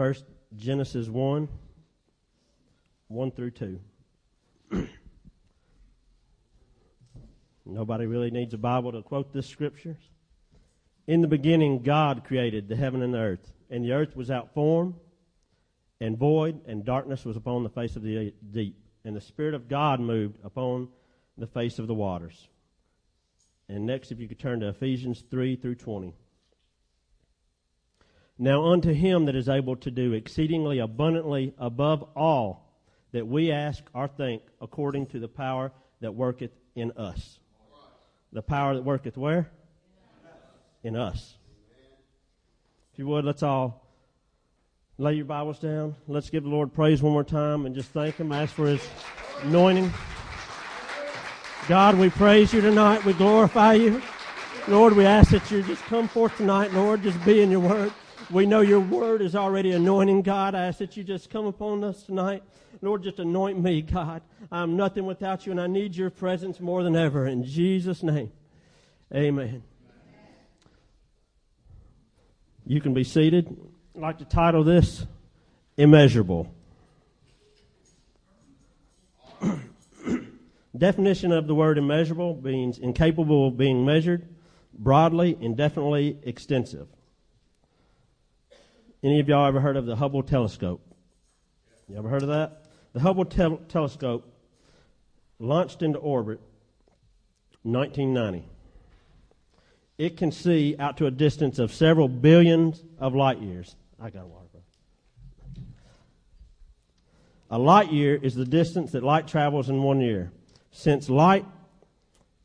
First, Genesis 1, 1 through 2. Nobody really needs a Bible to quote this scripture. In the beginning, God created the heaven and the earth, and the earth was out form and void, and darkness was upon the face of the deep. And the Spirit of God moved upon the face of the waters. And next, if you could turn to Ephesians 3 through 20. Now unto him that is able to do exceedingly abundantly above all that we ask or think according to the power that worketh in us. The power that worketh where? In us. If you would, let's all lay your Bibles down. Let's give the Lord praise one more time and just thank Him. Ask for His anointing. God, we praise you tonight. We glorify you. Lord, we ask that you just come forth tonight, Lord, just be in your word. We know your word is already anointing, God. I ask that you just come upon us tonight. Lord, just anoint me, God. I'm nothing without you, and I need your presence more than ever. In Jesus' name, amen. You can be seated. I'd like to title this Immeasurable. Definition of the word immeasurable means incapable of being measured, broadly, indefinitely extensive. Any of y'all ever heard of the Hubble telescope? You ever heard of that? The Hubble telescope launched into orbit 1990. It can see out to a distance of several billions of light years. I got water. A light year is the distance that light travels in one year. Since light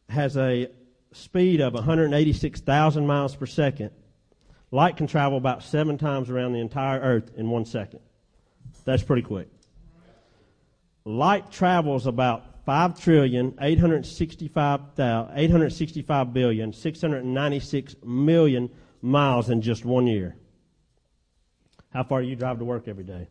has a speed of 186,000 miles per second, light can travel about seven times around the entire Earth in one second. That's pretty quick. Light travels about 5 trillion 865, 865 billion 696 million miles in just one year. How far do you drive to work every day?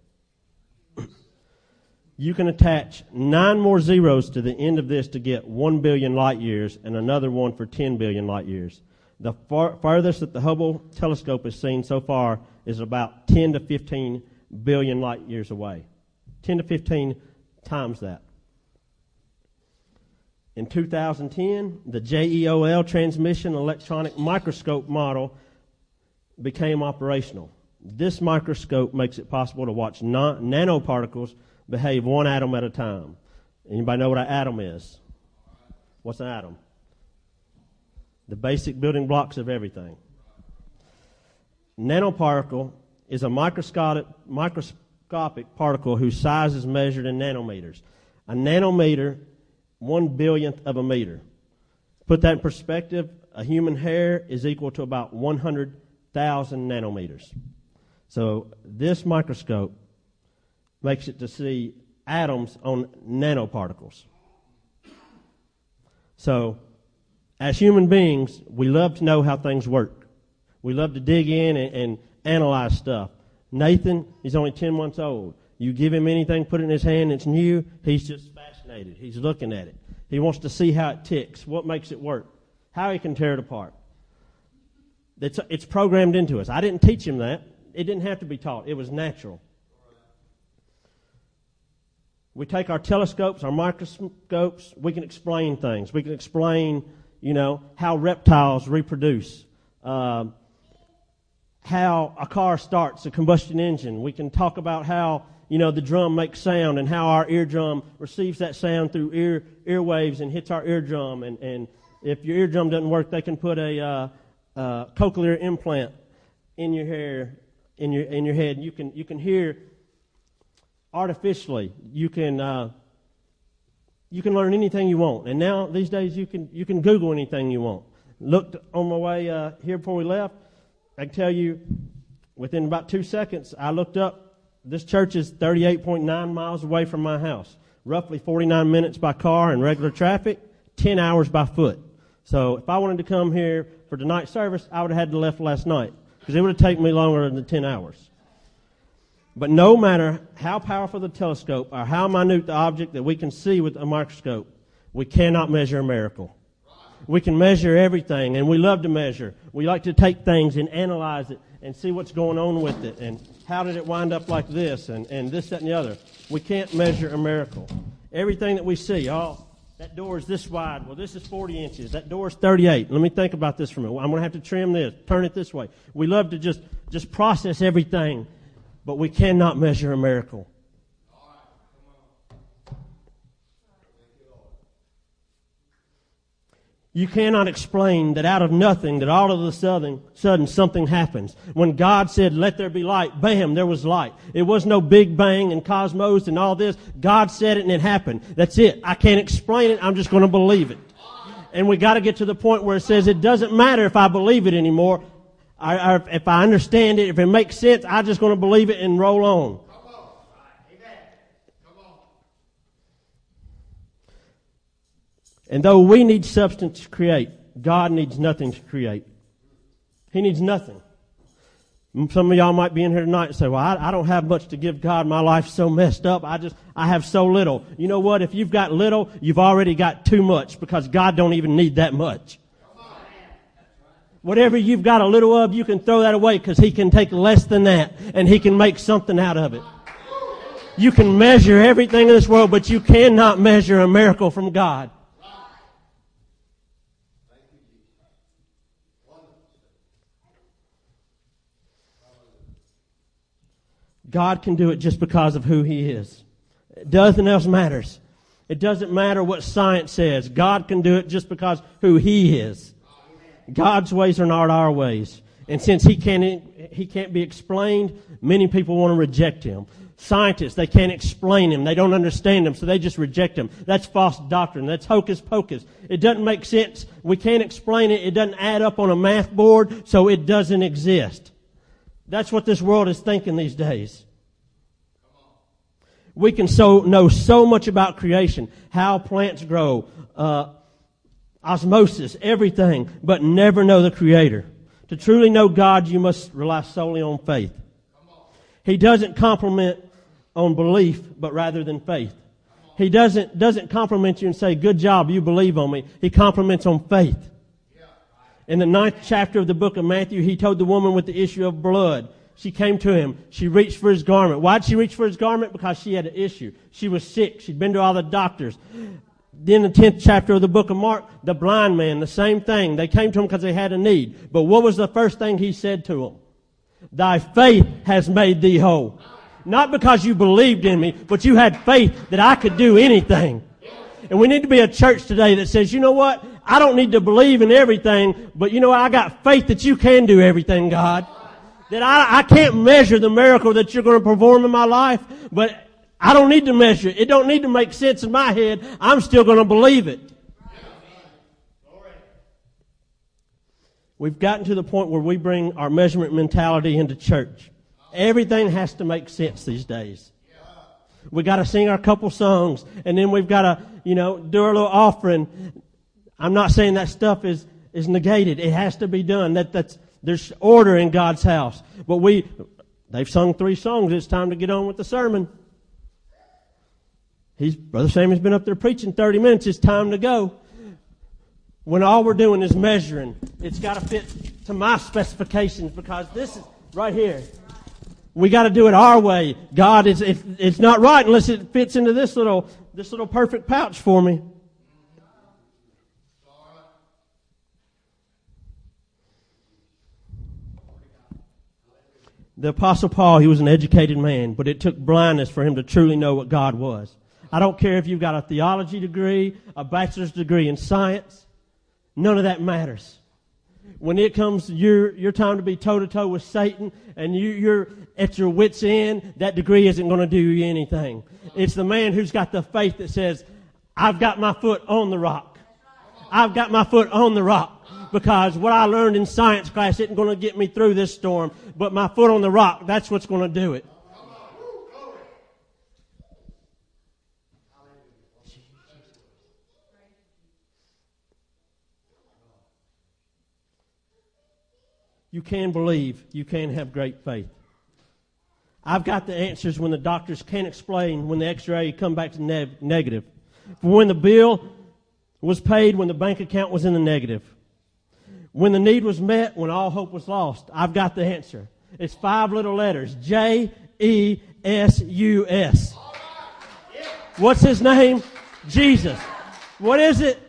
you can attach nine more zeros to the end of this to get 1 billion light years and another one for 10 billion light years. The far, farthest that the Hubble telescope has seen so far is about 10 to 15 billion light years away. 10 to 15 times that. In 2010, the JEOL transmission electronic microscope model became operational. This microscope makes it possible to watch nanoparticles behave one atom at a time. Anybody know what an atom is? What's an atom? The basic building blocks of everything. Nanoparticle is a microscopic, microscopic particle whose size is measured in nanometers. A nanometer, one billionth of a meter. Put that in perspective, a human hair is equal to about 100,000 nanometers. So this microscope makes it to see atoms on nanoparticles. So, as human beings, we love to know how things work. We love to dig in and, and analyze stuff. Nathan, he's only 10 months old. You give him anything, put it in his hand, it's new, he's just fascinated. He's looking at it. He wants to see how it ticks, what makes it work, how he can tear it apart. It's, it's programmed into us. I didn't teach him that. It didn't have to be taught. It was natural. We take our telescopes, our microscopes, we can explain things. We can explain, you know, how reptiles reproduce. Uh, how a car starts a combustion engine. We can talk about how you know the drum makes sound and how our eardrum receives that sound through ear earwaves and hits our eardrum. And, and if your eardrum doesn't work, they can put a uh, uh, cochlear implant in your hair, in your in your head. You can you can hear artificially. You can uh, you can learn anything you want. And now these days you can you can Google anything you want. Looked on my way uh, here before we left I can tell you within about two seconds, I looked up. This church is 38.9 miles away from my house, roughly 49 minutes by car in regular traffic, 10 hours by foot. So if I wanted to come here for tonight's service, I would have had to left last night because it would have taken me longer than 10 hours. But no matter how powerful the telescope or how minute the object that we can see with a microscope, we cannot measure a miracle. We can measure everything, and we love to measure. We like to take things and analyze it and see what's going on with it and how did it wind up like this and, and this, that, and the other. We can't measure a miracle. Everything that we see, oh, that door is this wide. Well, this is 40 inches. That door is 38. Let me think about this for a minute. I'm going to have to trim this, turn it this way. We love to just, just process everything, but we cannot measure a miracle. You cannot explain that out of nothing, that all of a sudden, sudden something happens. When God said, let there be light, bam, there was light. It was no big bang and cosmos and all this. God said it and it happened. That's it. I can't explain it. I'm just going to believe it. And we got to get to the point where it says it doesn't matter if I believe it anymore. I, I, if I understand it, if it makes sense, I'm just going to believe it and roll on. Come on. Amen. Come on. And though we need substance to create, God needs nothing to create. He needs nothing. Some of y'all might be in here tonight and say, well, I, I, don't have much to give God. My life's so messed up. I just, I have so little. You know what? If you've got little, you've already got too much because God don't even need that much. Whatever you've got a little of, you can throw that away because He can take less than that and He can make something out of it. You can measure everything in this world, but you cannot measure a miracle from God. God can do it just because of who He is. Nothing else matters. It doesn't matter what science says. God can do it just because who He is. God's ways are not our ways. And since He can't, He can't be explained, many people want to reject Him. Scientists, they can't explain Him. They don't understand Him, so they just reject Him. That's false doctrine. That's hocus pocus. It doesn't make sense. We can't explain it. It doesn't add up on a math board, so it doesn't exist. That's what this world is thinking these days. We can so know so much about creation, how plants grow, uh, osmosis, everything, but never know the Creator. To truly know God, you must rely solely on faith. He doesn't compliment on belief, but rather than faith. He doesn't, doesn't compliment you and say, good job, you believe on me. He compliments on faith. In the ninth chapter of the book of Matthew, he told the woman with the issue of blood, she came to him. She reached for his garment. Why did she reach for his garment? Because she had an issue. She was sick. She'd been to all the doctors. Then the 10th chapter of the book of Mark, the blind man, the same thing. They came to him because they had a need. But what was the first thing he said to them? Thy faith has made thee whole. Not because you believed in me, but you had faith that I could do anything. And we need to be a church today that says, you know what? I don't need to believe in everything, but you know, I got faith that you can do everything, God. That I, I can't measure the miracle that you're going to perform in my life, but I don't need to measure it. It don't need to make sense in my head. I'm still going to believe it. We've gotten to the point where we bring our measurement mentality into church. Everything has to make sense these days. We got to sing our couple songs, and then we've got to, you know, do our little offering. I'm not saying that stuff is is negated. It has to be done. That that's there's order in God's house. But we, they've sung three songs. It's time to get on with the sermon. He's, Brother Sammy's been up there preaching 30 minutes. It's time to go. When all we're doing is measuring, it's got to fit to my specifications because this is right here. We got to do it our way. God, it's, it's not right unless it fits into this little, this little perfect pouch for me. The apostle Paul, he was an educated man, but it took blindness for him to truly know what God was. I don't care if you've got a theology degree, a bachelor's degree in science. None of that matters. When it comes your, your time to be toe to toe with Satan and you, you're at your wit's end, that degree isn't going to do you anything. It's the man who's got the faith that says, I've got my foot on the rock. I've got my foot on the rock because what I learned in science class isn't going to get me through this storm, but my foot on the rock, that's what's going to do it. You can believe. You can have great faith. I've got the answers when the doctors can't explain when the x-ray come back to ne- negative. For when the bill was paid, when the bank account was in the negative. When the need was met, when all hope was lost, I've got the answer. It's five little letters. J E S U S. What's his name? Jesus. What is it?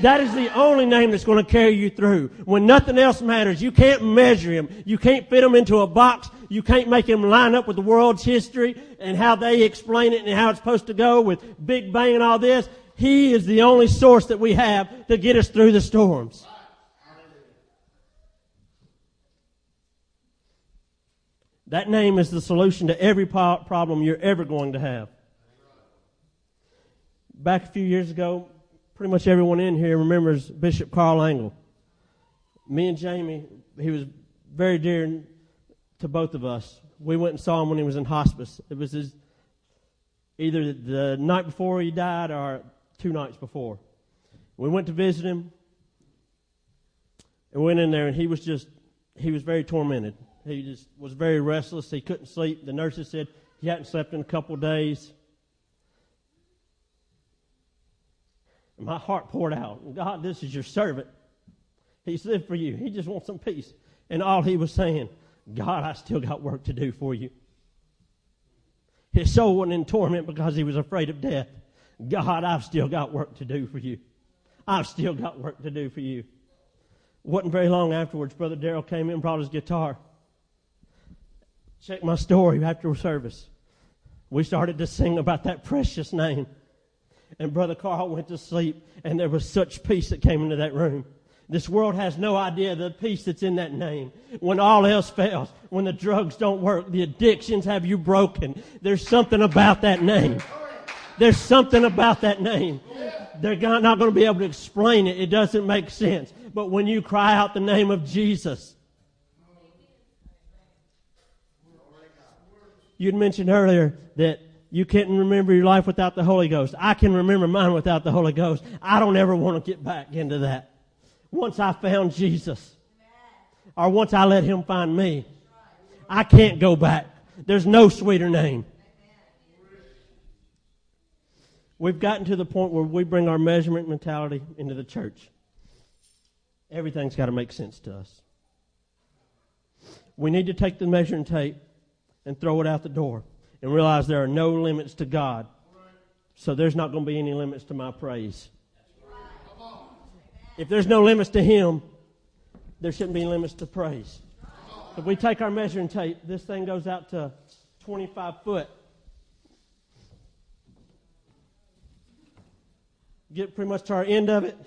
That is the only name that's going to carry you through. When nothing else matters, you can't measure him. You can't fit him into a box. You can't make him line up with the world's history and how they explain it and how it's supposed to go with Big Bang and all this. He is the only source that we have to get us through the storms. That name is the solution to every problem you're ever going to have. Back a few years ago, pretty much everyone in here remembers Bishop Carl Angle. Me and Jamie, he was very dear to both of us. We went and saw him when he was in hospice. It was his, either the night before he died or two nights before. We went to visit him and went in there, and he was just, he was very tormented. He just was very restless. He couldn't sleep. The nurses said he hadn't slept in a couple of days. My heart poured out. God, this is your servant. He's lived for you. He just wants some peace. And all he was saying, God, I still got work to do for you. His soul wasn't in torment because he was afraid of death. God, I've still got work to do for you. I've still got work to do for you. Wasn't very long afterwards, Brother Darrell came in and brought his guitar. Check my story after service. We started to sing about that precious name. And Brother Carl went to sleep, and there was such peace that came into that room. This world has no idea the peace that's in that name. When all else fails, when the drugs don't work, the addictions have you broken, there's something about that name. There's something about that name. They're not going to be able to explain it. It doesn't make sense. But when you cry out the name of Jesus, You'd mentioned earlier that you can't remember your life without the Holy Ghost. I can remember mine without the Holy Ghost. I don't ever want to get back into that. Once I found Jesus, or once I let Him find me, I can't go back. There's no sweeter name. We've gotten to the point where we bring our measurement mentality into the church. Everything's got to make sense to us. We need to take the measuring tape and throw it out the door and realize there are no limits to God. So there's not going to be any limits to my praise. If there's no limits to Him, there shouldn't be limits to praise. If we take our measuring tape, this thing goes out to 25 foot. Get pretty much to our end of it,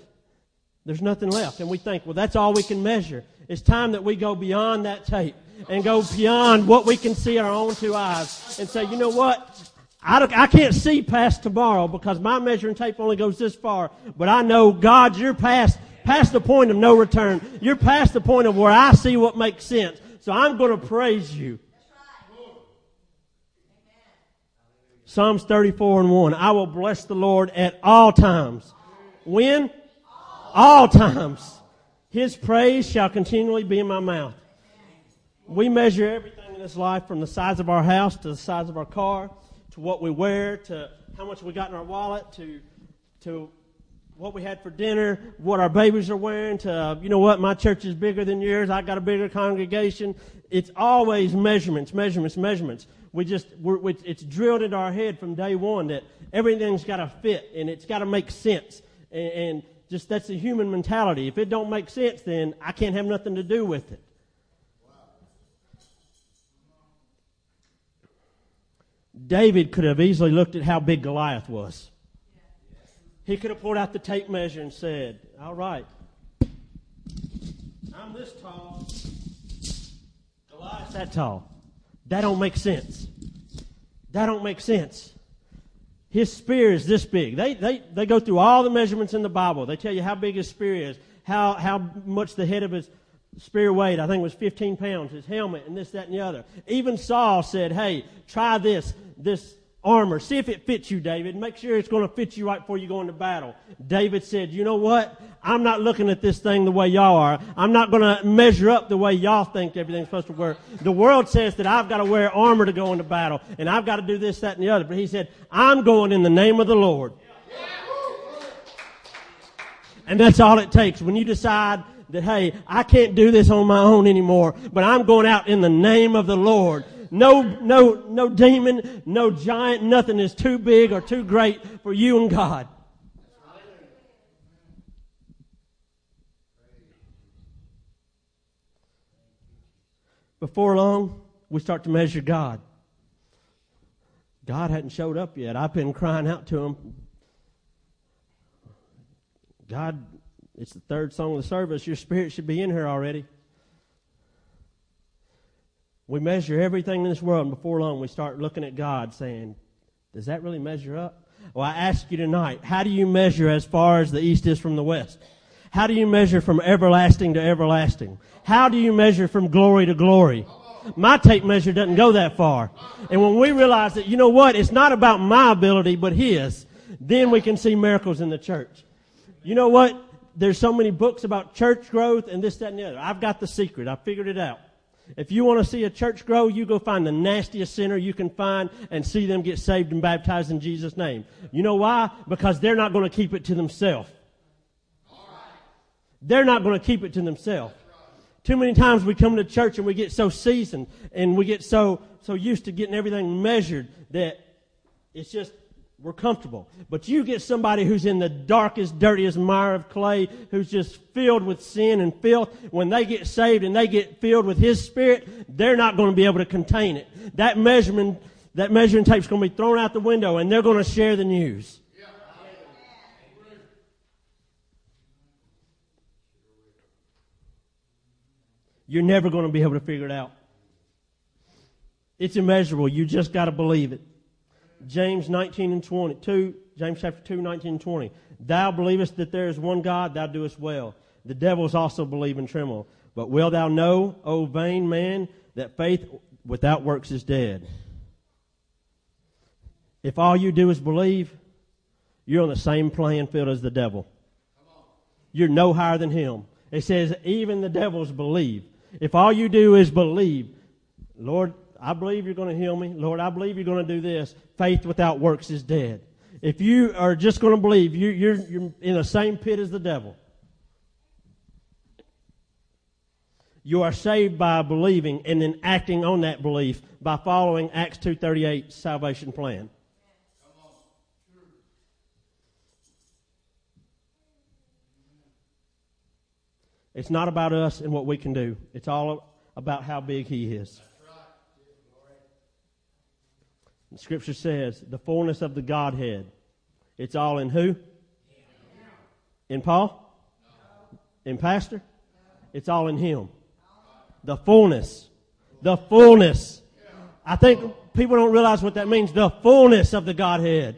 there's nothing left. And we think, well, that's all we can measure. It's time that we go beyond that tape and go beyond what we can see our own two eyes and say, you know what? I, don't I can't see past tomorrow because my measuring tape only goes this far. But I know, God, you're past, past the point of no return. You're past the point of where I see what makes sense. So I'm going to praise you. Psalms 34 and 1. I will bless the Lord at all times. When? All times. His praise shall continually be in my mouth. We measure everything in this life from the size of our house to the size of our car to what we wear to how much we got in our wallet to to what we had for dinner, what our babies are wearing, to, you know what, my church is bigger than yours, I got a bigger congregation. It's always measurements, measurements, measurements. We just, we're, it's drilled into our head from day one that everything's got to fit and it's got to make sense. And, and just that's the human mentality. If it don't make sense, then I can't have nothing to do with it. David could have easily looked at how big Goliath was. He could have pulled out the tape measure and said, All right, I'm this tall. Goliath's that tall. That don't make sense. That don't make sense. His spear is this big. They, they, they go through all the measurements in the Bible. They tell you how big his spear is, how, how much the head of his spear weight, I think it was 15 pounds, his helmet, and this, that, and the other. Even Saul said, hey, try this, this armor. See if it fits you, David. Make sure it's going to fit you right before you go into battle. David said, you know what? I'm not looking at this thing the way y'all are. I'm not going to measure up the way y'all think everything's supposed to work. The world says that I've got to wear armor to go into battle, and I've got to do this, that, and the other. But he said, I'm going in the name of the Lord. And that's all it takes. When you decide that, hey, I can't do this on my own anymore, but I'm going out in the name of the Lord. No, no, no demon, no giant, nothing is too big or too great for you and God. Before long, we start to measure God. God hadn't showed up yet. I've been crying out to him. God, it's the third song of the service. Your spirit should be in here already. We measure everything in this world, and before long, we start looking at God saying, Does that really measure up? Well, I ask you tonight, how do you measure as far as the east is from the west? How do you measure from everlasting to everlasting? How do you measure from glory to glory? My tape measure doesn't go that far. And when we realize that, you know what, it's not about my ability, but His, then we can see miracles in the church. You know what? There's so many books about church growth and this, that, and the other. I've got the secret. I figured it out. If you want to see a church grow, you go find the nastiest sinner you can find and see them get saved and baptized in Jesus' name. You know why? Because they're not going to keep it to themselves. They're not going to keep it to themselves. Too many times we come to church and we get so seasoned and we get so, so used to getting everything measured that it's just we're comfortable. But you get somebody who's in the darkest, dirtiest mire of clay, who's just filled with sin and filth. When they get saved and they get filled with His Spirit, they're not going to be able to contain it. That measurement, that measuring tape's going to be thrown out the window and they're going to share the news. You're never going to be able to figure it out. It's immeasurable. You just got to believe it. James 19 and 20, 2, James chapter 2, 19 and 20. Thou believest that there is one God, thou doest well. The devils also believe and tremble. But will thou know, O vain man, that faith without works is dead? If all you do is believe, you're on the same playing field as the devil. You're no higher than him. It says, even the devils believe. If all you do is believe, Lord, I believe you're going to heal me. Lord, I believe you're going to do this. Faith without works is dead. If you are just going to believe, you, you're, you're in the same pit as the devil. You are saved by believing and then acting on that belief by following Acts 2.38 salvation plan. It's not about us and what we can do. It's all about how big He is. The scripture says the fullness of the Godhead. It's all in who? In Paul? In Pastor? It's all in Him. The fullness. The fullness. I think people don't realize what that means. The fullness of the Godhead.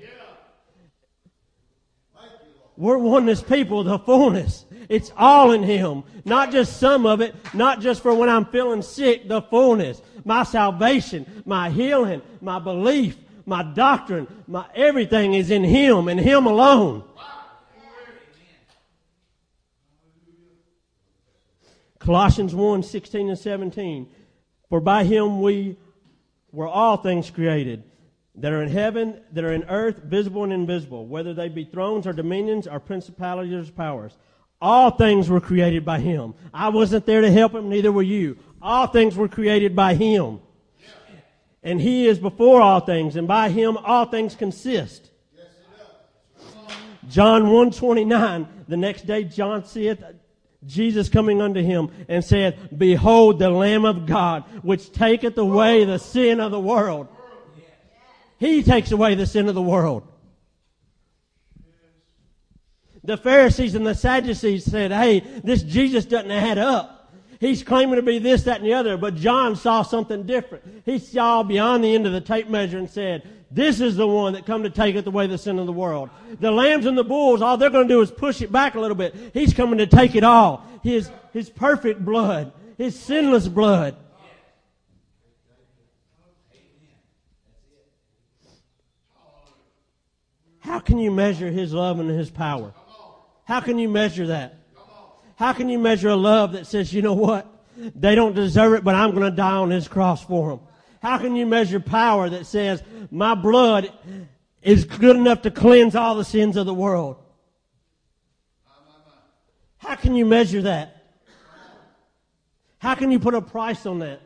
We're oneness people, the fullness. It's all in Him. Not just some of it, not just for when I'm feeling sick, the fullness my salvation, my healing, my belief, my doctrine, my everything is in Him and Him alone. Colossians 1, 16 and 17. For by him we were all things created that are in heaven, that are in earth, visible and invisible, whether they be thrones or dominions or principalities or powers. All things were created by him. I wasn't there to help him, neither were you. All things were created by him. And he is before all things, and by him all things consist. John 129, the next day John seeth Jesus coming unto him and saith, Behold the Lamb of God, which taketh away the sin of the world. He takes away the sin of the world. The Pharisees and the Sadducees said, Hey, this Jesus doesn't add up. He's claiming to be this, that, and the other, but John saw something different. He saw beyond the end of the tape measure and said, this is the one that come to taketh away the sin of the world. The lambs and the bulls, all they're going to do is push it back a little bit. He's coming to take it all. His, his perfect blood. His sinless blood. How can you measure His love and His power? How can you measure that? How can you measure a love that says, you know what? They don't deserve it, but I'm going to die on his cross for them? How can you measure power that says, my blood is good enough to cleanse all the sins of the world? How can you measure that? How can you put a price on that?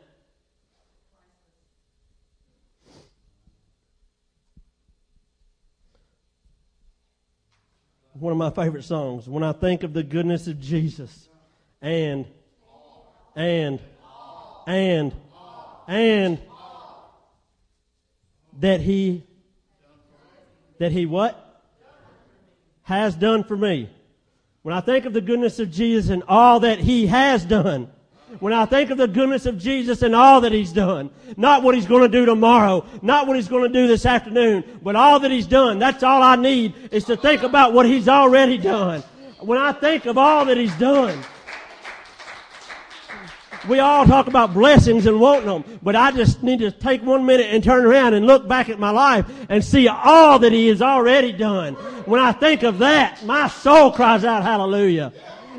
One of my favorite songs. When I think of the goodness of Jesus and, and, and, and, that he, that he what? Has done for me. When I think of the goodness of Jesus and all that he has done, when I think of the goodness of Jesus and all that He's done, not what He's going to do tomorrow, not what He's going to do this afternoon, but all that He's done, that's all I need is to think about what He's already done. When I think of all that He's done, we all talk about blessings and wanting them, but I just need to take one minute and turn around and look back at my life and see all that He has already done. When I think of that, my soul cries out hallelujah.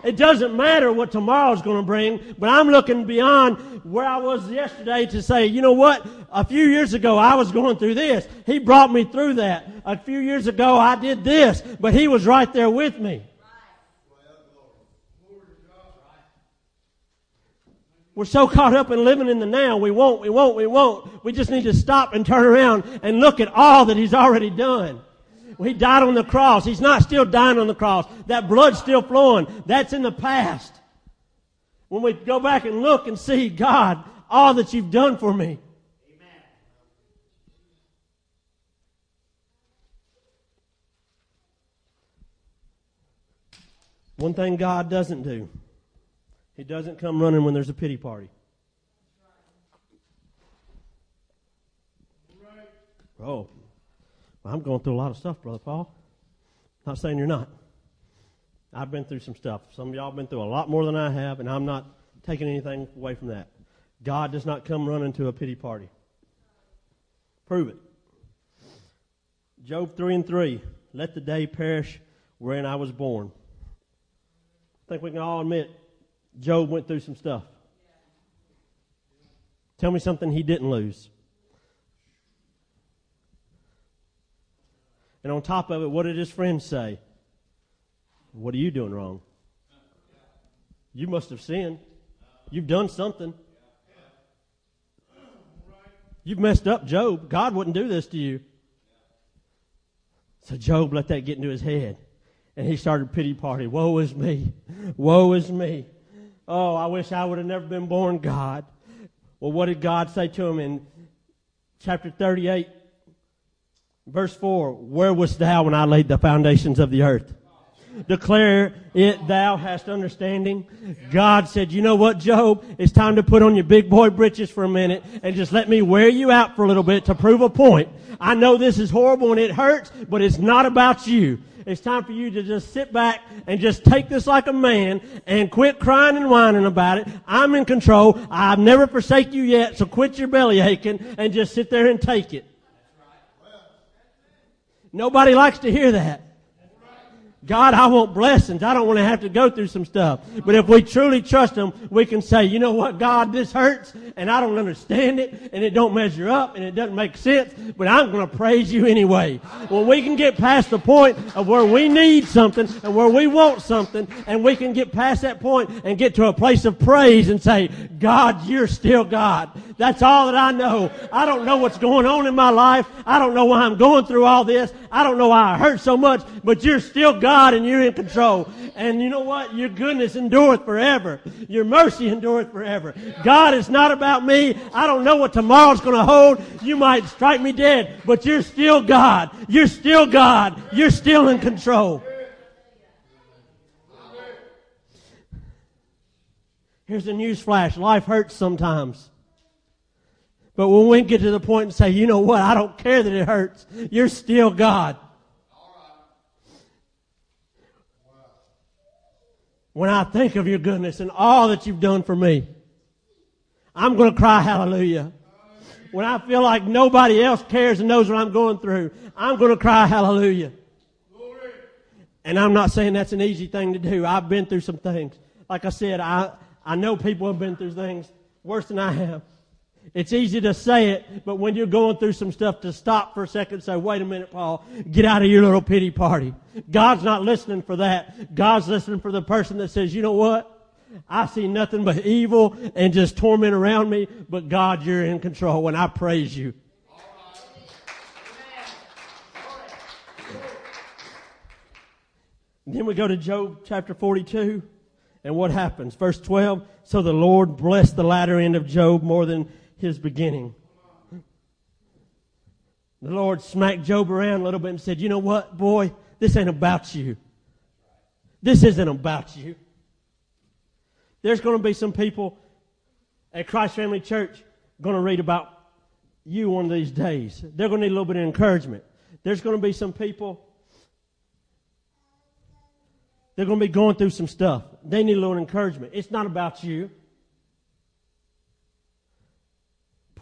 It doesn't matter what tomorrow's going to bring, but I'm looking beyond where I was yesterday to say, you know what? A few years ago I was going through this. He brought me through that. A few years ago I did this, but He was right there with me. We're so caught up in living in the now. We won't, we won't, we won't. We just need to stop and turn around and look at all that He's already done. He died on the cross. He's not still dying on the cross. That blood's still flowing. That's in the past. When we go back and look and see, God, all that you've done for me. Amen. One thing God doesn't do, He doesn't come running when there's a pity party. Oh, I'm going through a lot of stuff, Brother Paul. Not saying you're not. I've been through some stuff. Some of y'all have been through a lot more than I have, and I'm not taking anything away from that. God does not come running to a pity party. Prove it. Job 3 and 3. Let the day perish wherein I was born. I think we can all admit Job went through some stuff. Tell me something he didn't lose. And on top of it, what did his friends say? What are you doing wrong? You must have sinned. You've done something. You've messed up, Job. God wouldn't do this to you. So Job let that get into his head. And he started pity party. Woe is me. Woe is me. Oh, I wish I would have never been born, God. Well, what did God say to him in chapter 38, Verse 4 Where wast thou when I laid the foundations of the earth? Declare it thou hast understanding. God said, you know what, Job? It's time to put on your big boy britches for a minute and just let me wear you out for a little bit to prove a point. I know this is horrible and it hurts, but it's not about you. It's time for you to just sit back and just take this like a man and quit crying and whining about it. I'm in control. I've never forsake you yet, so quit your belly aching and just sit there and take it. Nobody likes to hear that. God, I want blessings. I don't want to have to go through some stuff. But if we truly trust Him, we can say, you know what, God, this hurts and I don't understand it and it don't measure up and it doesn't make sense, but I'm going to praise you anyway. When we can get past the point of where we need something and where we want something and we can get past that point and get to a place of praise and say, God, you're still God. That's all that I know. I don't know what's going on in my life. I don't know why I'm going through all this. I don't know why I hurt so much, but you're still God and you're in control. And you know what? Your goodness endureth forever. Your mercy endureth forever. God is not about me. I don't know what tomorrow's going to hold. You might strike me dead, but you're still God. You're still God. You're still in control. Here's a news flash. Life hurts sometimes. But when we get to the point and say, you know what, I don't care that it hurts, you're still God. When I think of your goodness and all that you've done for me, I'm going to cry hallelujah. When I feel like nobody else cares and knows what I'm going through, I'm going to cry hallelujah. And I'm not saying that's an easy thing to do. I've been through some things. Like I said, I, I know people have been through things worse than I have. It's easy to say it, but when you're going through some stuff, to stop for a second and say, wait a minute, Paul, get out of your little pity party. God's not listening for that. God's listening for the person that says, you know what? I see nothing but evil and just torment around me, but God, you're in control and I praise you. Then we go to Job chapter 42. And what happens? Verse 12. So the Lord blessed the latter end of Job more than his beginning. The Lord smacked Job around a little bit and said, You know what, boy? This ain't about you. This isn't about you. There's going to be some people at Christ Family Church going to read about you one of these days. They're going to need a little bit of encouragement. There's going to be some people they're going to be going through some stuff. They need a little encouragement. It's not about you.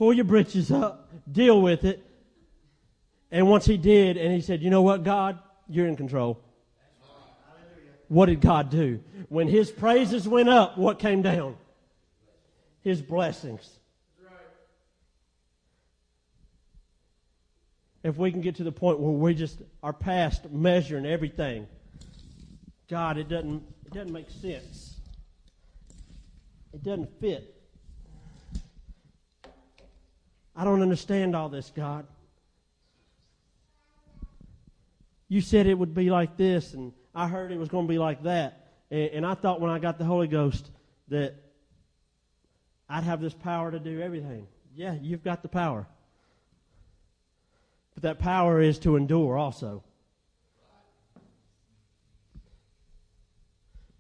Pull your britches up, deal with it. And once he did, and he said, You know what, God? You're in control. What did God do? When his praises went up, what came down? His blessings. If we can get to the point where we just are past measuring everything God, it doesn't, it doesn't make sense. It doesn't fit. I don't understand all this, God. You said it would be like this, and I heard it was going to be like that. And, and I thought when I got the Holy Ghost that I'd have this power to do everything. Yeah, you've got the power. But that power is to endure also.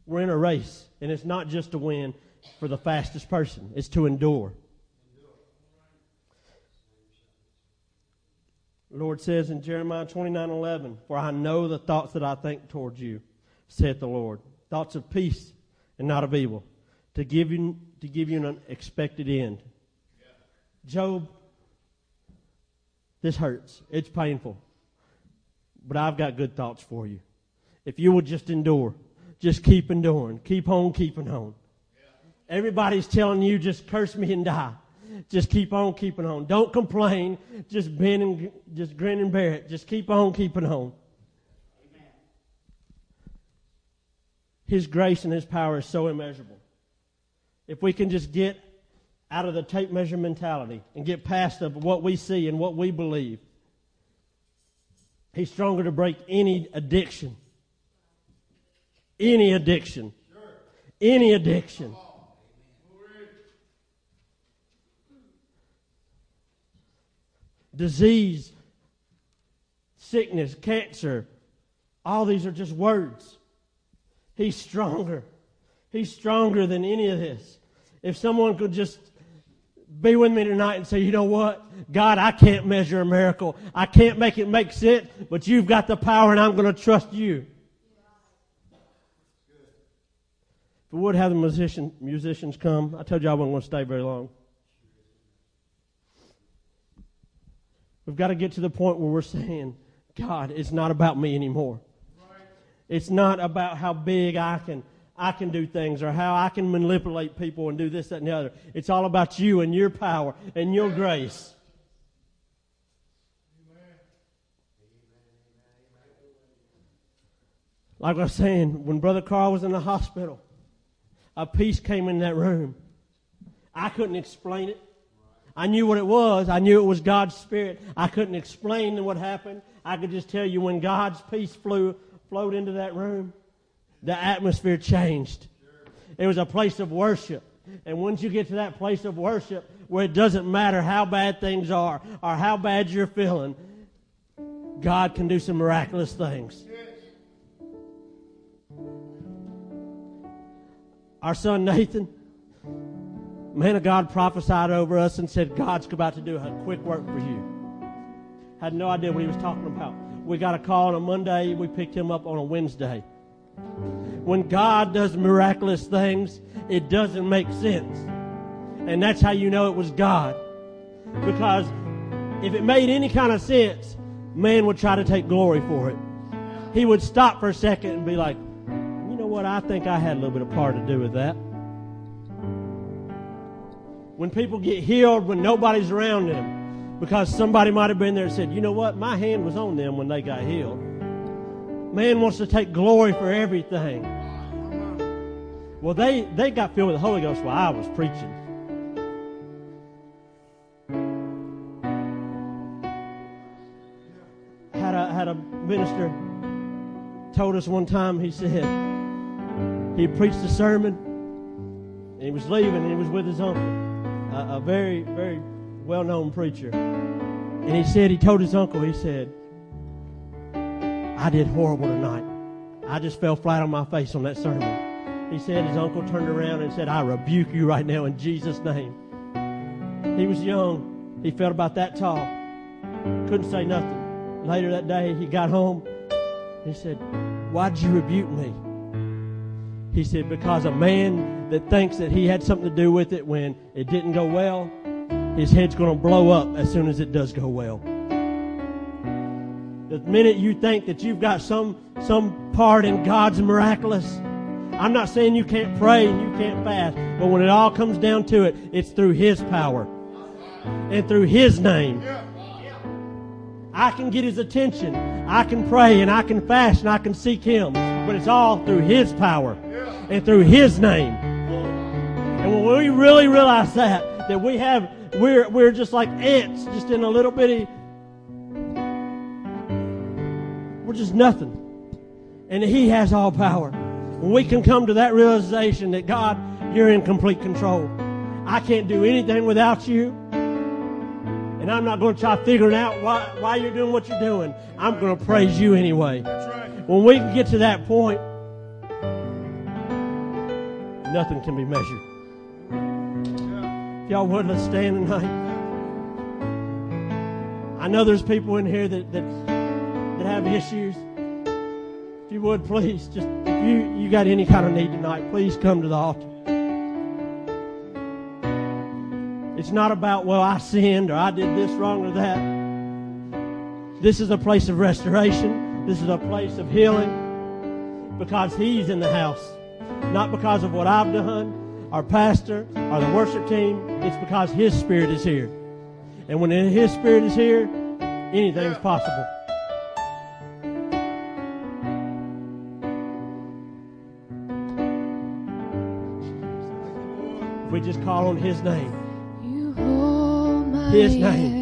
We're in a race, and it's not just to win for the fastest person, it's to endure. The Lord says in Jeremiah 29 11, For I know the thoughts that I think towards you, saith the Lord. Thoughts of peace and not of evil, to give you, to give you an expected end. Job, this hurts. It's painful. But I've got good thoughts for you. If you will just endure, just keep enduring. Keep on keeping on. Everybody's telling you just curse me and die. Just keep on keeping on. Don't complain. Just bend and just grin and bear it. Just keep on keeping on. Amen. His grace and His power is so immeasurable. If we can just get out of the tape measure mentality and get past of what we see and what we believe, He's stronger to break any addiction any addiction. Any addiction. Disease, sickness, cancer, all these are just words. He's stronger. He's stronger than any of this. If someone could just be with me tonight and say, you know what? God, I can't measure a miracle. I can't make it make sense, but you've got the power and I'm going to trust you. we would have the musician, musicians come, I told you I wasn't going to stay very long. We've got to get to the point where we're saying, God, it's not about me anymore. It's not about how big I can I can do things or how I can manipulate people and do this, that, and the other. It's all about you and your power and your grace. Like I was saying, when Brother Carl was in the hospital, a peace came in that room. I couldn't explain it. I knew what it was. I knew it was God's Spirit. I couldn't explain what happened. I could just tell you when God's peace flew, flowed into that room, the atmosphere changed. It was a place of worship. And once you get to that place of worship where it doesn't matter how bad things are or how bad you're feeling, God can do some miraculous things. Our son Nathan, man of God prophesied over us and said, God's about to do a quick work for you. Had no idea what he was talking about. We got a call on a Monday, we picked him up on a Wednesday. When God does miraculous things, it doesn't make sense. And that's how you know it was God. Because if it made any kind of sense, man would try to take glory for it. He would stop for a second and be like, you know what? I think I had a little bit of part to do with that. When people get healed when nobody's around them, because somebody might have been there and said, you know what? My hand was on them when they got healed. Man wants to take glory for everything. Well, they, they got filled with the Holy Ghost while I was preaching. Had a, had a minister told us one time, he said, he preached a sermon, and he was leaving, and he was with his uncle, a, a very, very well known preacher. And he said, he told his uncle, he said, I did horrible tonight. I just fell flat on my face on that sermon. He said his uncle turned around and said, I rebuke you right now in Jesus' name. He was young. He felt about that tall. Couldn't say nothing. Later that day, he got home. He said, Why'd you rebuke me? He said, Because a man that thinks that he had something to do with it when it didn't go well, his head's going to blow up as soon as it does go well. The minute you think that you've got some, some part in God's miraculous, I'm not saying you can't pray and you can't fast, but when it all comes down to it, it's through His power and through His name. I can get His attention. I can pray and I can fast and I can seek Him, but it's all through His power and through His name. When we really realize that, that we have we're, we're just like ants, just in a little bitty. We're just nothing. And He has all power. When we can come to that realization that God, you're in complete control. I can't do anything without you. And I'm not going to try figuring out why, why you're doing what you're doing. I'm going to praise you anyway. Right. When we can get to that point, nothing can be measured y'all would, let's stand tonight. I know there's people in here that, that, that have issues. If you would, please, just if you, you got any kind of need tonight, please come to the altar. It's not about, well, I sinned or I did this wrong or that. This is a place of restoration. This is a place of healing because He's in the house. Not because of what I've done, our pastor, or the worship team. It's because His Spirit is here. And when His Spirit is here, anything's possible. If we just call on His name, His name.